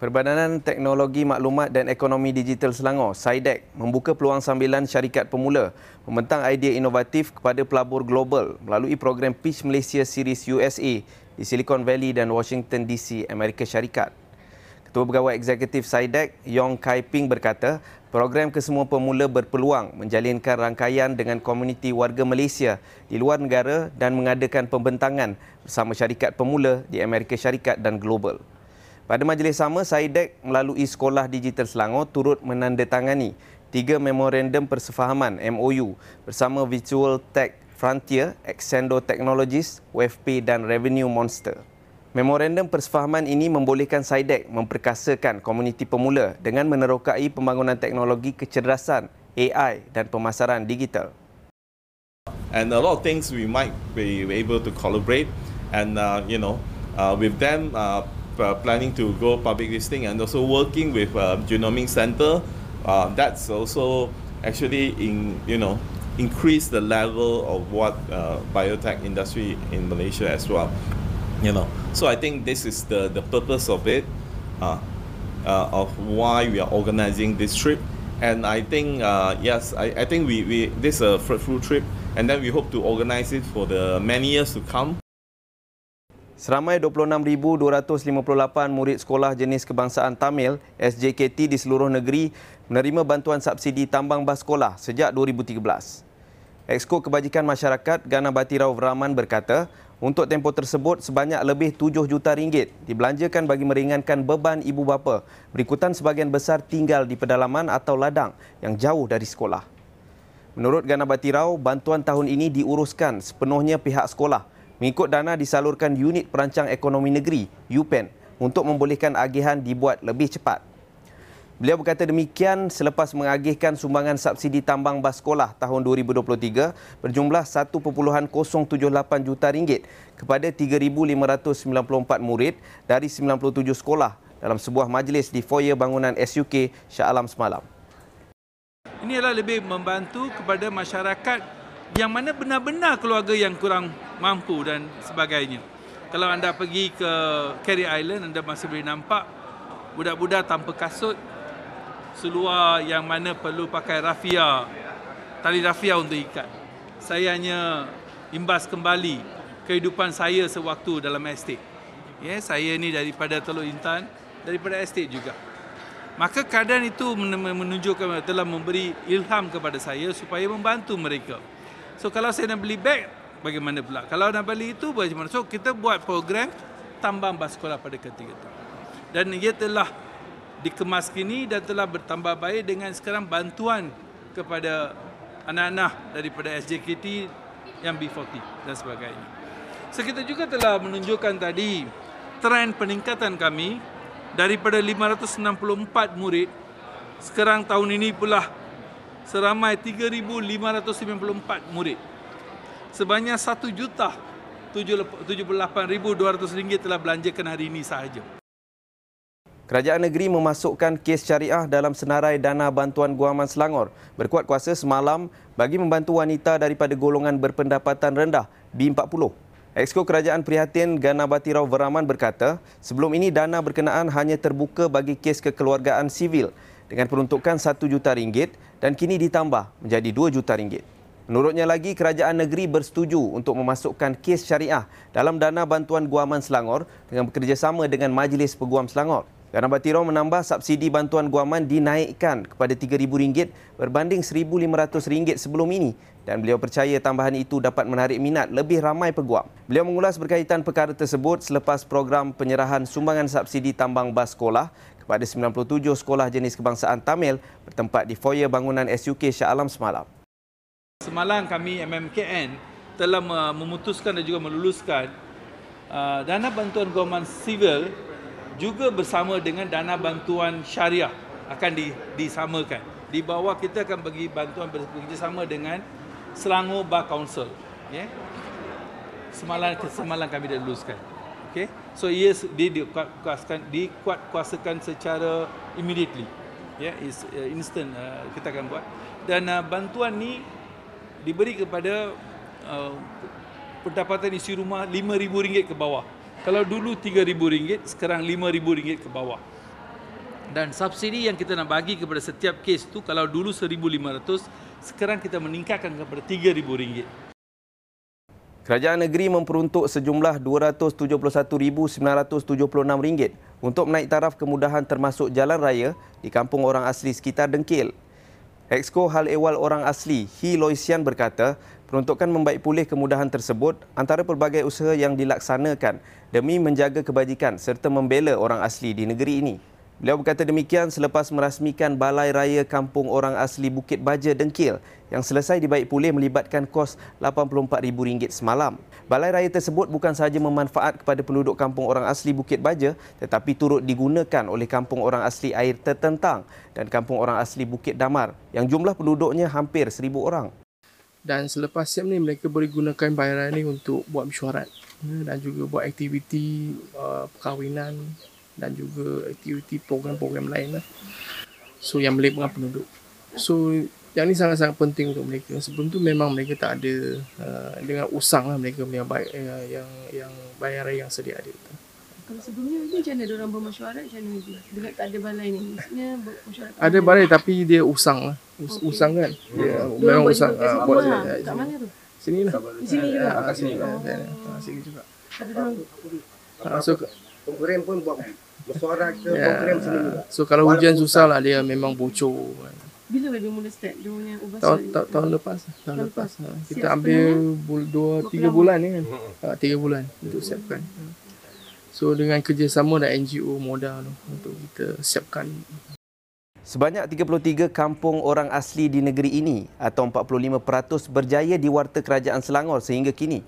Perbadanan Teknologi Maklumat dan Ekonomi Digital Selangor, SIDEC, membuka peluang sambilan syarikat pemula membentang idea inovatif kepada pelabur global melalui program Pitch Malaysia Series USA di Silicon Valley dan Washington DC, Amerika Syarikat. Ketua Pegawai Eksekutif SIDEC, Yong Kai Ping berkata, program kesemua pemula berpeluang menjalinkan rangkaian dengan komuniti warga Malaysia di luar negara dan mengadakan pembentangan bersama syarikat pemula di Amerika Syarikat dan global. Pada majlis sama, SAIDEC melalui Sekolah Digital Selangor turut menandatangani tiga memorandum persefahaman MOU bersama Virtual Tech Frontier, Exendo Technologies, WFP dan Revenue Monster. Memorandum persefahaman ini membolehkan SAIDEC memperkasakan komuniti pemula dengan menerokai pembangunan teknologi kecerdasan, AI dan pemasaran digital. And a lot of things we might be able to collaborate and uh, you know uh, with them uh, uh, planning to go public listing and also working with uh, Genomic Center. Uh, that's also actually in you know increase the level of what uh, biotech industry in Malaysia as well. You know, so I think this is the the purpose of it, uh, uh, of why we are organizing this trip. And I think uh, yes, I, I think we, we this is a fruitful trip, and then we hope to organize it for the many years to come. Seramai 26,258 murid sekolah jenis kebangsaan Tamil SJKT di seluruh negeri menerima bantuan subsidi tambang bas sekolah sejak 2013. Exko Kebajikan Masyarakat Gana Batirau Rahman berkata, untuk tempoh tersebut sebanyak lebih 7 juta ringgit dibelanjakan bagi meringankan beban ibu bapa berikutan sebahagian besar tinggal di pedalaman atau ladang yang jauh dari sekolah. Menurut Gana Batirau, bantuan tahun ini diuruskan sepenuhnya pihak sekolah mengikut dana disalurkan Unit Perancang Ekonomi Negeri, UPEN, untuk membolehkan agihan dibuat lebih cepat. Beliau berkata demikian selepas mengagihkan sumbangan subsidi tambang bas sekolah tahun 2023 berjumlah 1.078 juta ringgit kepada 3,594 murid dari 97 sekolah dalam sebuah majlis di foyer bangunan SUK Shah Alam semalam. Ini adalah lebih membantu kepada masyarakat yang mana benar-benar keluarga yang kurang mampu dan sebagainya. Kalau anda pergi ke Carry Island, anda masih boleh nampak budak-budak tanpa kasut seluar yang mana perlu pakai rafia, tali rafia untuk ikat. Saya hanya imbas kembali kehidupan saya sewaktu dalam estate. Ya, saya ni daripada Teluk Intan, daripada estate juga. Maka keadaan itu menunjukkan telah memberi ilham kepada saya supaya membantu mereka. So kalau saya nak beli beg, bagaimana pula? Kalau nak beli itu, bagaimana? So kita buat program tambang bas sekolah pada ketika itu. Dan ia telah dikemas kini dan telah bertambah baik dengan sekarang bantuan kepada anak-anak daripada SJKT yang B40 dan sebagainya. So kita juga telah menunjukkan tadi trend peningkatan kami daripada 564 murid sekarang tahun ini pula seramai 3,594 murid. Sebanyak 1 juta 78,200 ringgit telah belanjakan hari ini sahaja. Kerajaan negeri memasukkan kes syariah dalam senarai dana bantuan guaman Selangor berkuat kuasa semalam bagi membantu wanita daripada golongan berpendapatan rendah B40. Exko Kerajaan Prihatin Gana Batirau Veraman berkata, sebelum ini dana berkenaan hanya terbuka bagi kes kekeluargaan sivil dengan peruntukan 1 juta ringgit dan kini ditambah menjadi 2 juta ringgit. Menurutnya lagi, kerajaan negeri bersetuju untuk memasukkan kes syariah dalam dana bantuan guaman Selangor dengan bekerjasama dengan Majlis Peguam Selangor. Gana Batiro menambah subsidi bantuan guaman dinaikkan kepada RM3,000 berbanding RM1,500 sebelum ini dan beliau percaya tambahan itu dapat menarik minat lebih ramai peguam. Beliau mengulas berkaitan perkara tersebut selepas program penyerahan sumbangan subsidi tambang bas sekolah kepada 97 sekolah jenis kebangsaan Tamil bertempat di foyer bangunan SUK Shah Alam semalam. Semalam kami MMKN telah memutuskan dan juga meluluskan uh, dana bantuan guaman sivil juga bersama dengan dana bantuan syariah akan disamakan. Di bawah kita akan bagi bantuan bekerjasama dengan Selangor Bar Council. Yeah. Semalam semalam kami dah luluskan. Okay. So ia dia dikuatkan dikuatkuasakan secara immediately. Yeah, is uh, instant uh, kita akan buat. Dan uh, bantuan ni diberi kepada uh, pendapatan isi rumah RM5,000 ke bawah. Kalau dulu RM3,000, sekarang RM5,000 ke bawah. Dan subsidi yang kita nak bagi kepada setiap kes tu kalau dulu 1,500, sekarang kita meningkatkan kepada RM3,000. Kerajaan negeri memperuntuk sejumlah RM271,976 untuk menaik taraf kemudahan termasuk jalan raya di kampung orang asli sekitar Dengkil. Exco Hal Ehwal Orang Asli, Hi Loisian berkata, peruntukan membaik pulih kemudahan tersebut antara pelbagai usaha yang dilaksanakan demi menjaga kebajikan serta membela orang asli di negeri ini. Beliau berkata demikian selepas merasmikan Balai Raya Kampung Orang Asli Bukit Baja Dengkil yang selesai dibaik pulih melibatkan kos RM84,000 semalam. Balai Raya tersebut bukan sahaja memanfaat kepada penduduk Kampung Orang Asli Bukit Baja tetapi turut digunakan oleh Kampung Orang Asli Air Tertentang dan Kampung Orang Asli Bukit Damar yang jumlah penduduknya hampir seribu orang. Dan selepas siap ni mereka boleh gunakan bayaran ni untuk buat mesyuarat ya, dan juga buat aktiviti uh, perkahwinan dan juga aktiviti program-program lain lah. So yang melibatkan penduduk. So yang ni sangat-sangat penting untuk mereka. Sebelum tu memang mereka tak ada uh, dengan usang lah mereka punya bay- uh, yang yang bayaran yang sedia ada. Kalau sebelumnya ni macam mana diorang bermesyuarat macam mana tu? Dengan tak ada balai ni. Maksudnya bermesyuarat Ada balai tapi dia usang lah. Us- Okey. Usang kan. Dia Diorang memang usang. juga kat ah, situ buat lah. kat Kat mana tu? Sini lah. Di sini juga? Ah, kat sini. Oh. Ah, Sini juga. Ada diorang Ah, so, program pun buat mesyuarat ke Ya, program juga. so kalau hujan susah lah dia memang bocor. Bila baby mula start? Dia punya ubah Tahun, suara? ta- tahun lepas. Tahun Tahun lepas. lepas. Ha, Siap kita ambil bul, dua, Berapa tiga lama? bulan ni kan. Ha, tiga bulan untuk siapkan. Ha. So dengan kerjasama dengan NGO modal tu untuk kita siapkan Sebanyak 33 kampung orang asli di negeri ini atau 45% berjaya di Warta Kerajaan Selangor sehingga kini.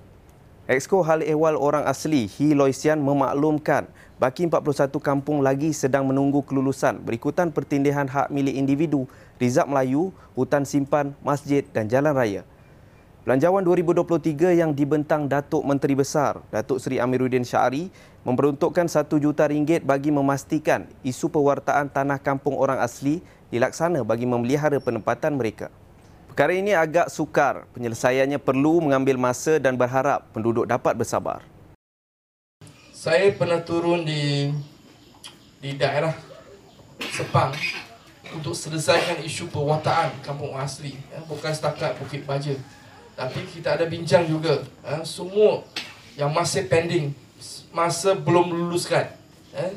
Exco Hal Ehwal Orang Asli Hi Loisian memaklumkan baki 41 kampung lagi sedang menunggu kelulusan berikutan pertindihan hak milik individu, rizab Melayu, hutan simpan, masjid dan jalan raya. Belanjawan 2023 yang dibentang Datuk Menteri Besar, Datuk Seri Amiruddin Syari, memperuntukkan 1 juta ringgit bagi memastikan isu pewartaan tanah kampung orang asli dilaksana bagi memelihara penempatan mereka. Perkara ini agak sukar, penyelesaiannya perlu mengambil masa dan berharap penduduk dapat bersabar. Saya pernah turun di di daerah Sepang untuk selesaikan isu perwataan kampung asli. Ya, bukan setakat Bukit Baja. Tapi kita ada bincang juga. Ya, semua yang masih pending masa belum luluskan. Ya.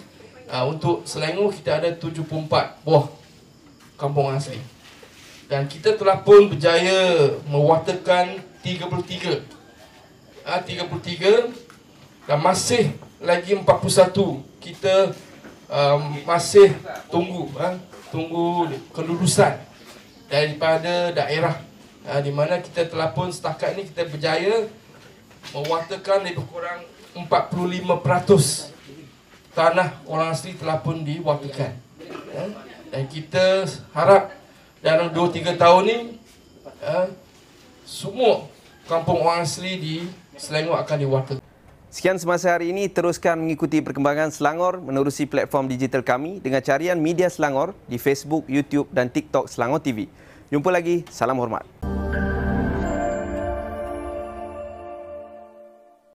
Ah, untuk Selangor kita ada 74 buah kampung asli dan kita telah pun berjaya mewatakan 33 ah, 33 dan masih lagi 41 kita um, masih tunggu ha, tunggu kelulusan daripada daerah. Ha, di mana kita telah pun setakat ini kita berjaya mewatakan lebih kurang 45% tanah orang asli telah pun diwatakan ha, dan kita harap dalam 2-3 tahun ni ha, semua kampung orang asli di Selangor akan diwatakan Sekian semasa hari ini, teruskan mengikuti perkembangan Selangor menerusi platform digital kami dengan carian media Selangor di Facebook, YouTube dan TikTok Selangor TV. Jumpa lagi, salam hormat.